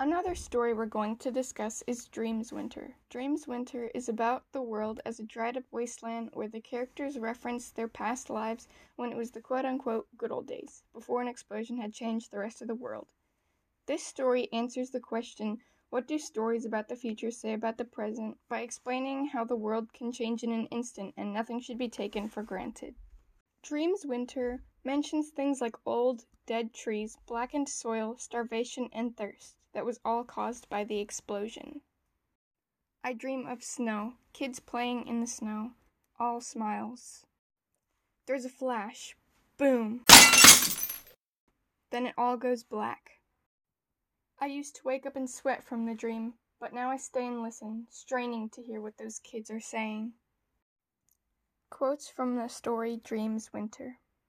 Another story we're going to discuss is Dreams Winter. Dreams Winter is about the world as a dried up wasteland where the characters reference their past lives when it was the quote unquote good old days, before an explosion had changed the rest of the world. This story answers the question what do stories about the future say about the present by explaining how the world can change in an instant and nothing should be taken for granted. Dreams Winter mentions things like old, dead trees, blackened soil, starvation, and thirst that was all caused by the explosion. I dream of snow, kids playing in the snow, all smiles. There's a flash. Boom. Then it all goes black. I used to wake up and sweat from the dream, but now I stay and listen, straining to hear what those kids are saying. Quotes from the story Dreams Winter.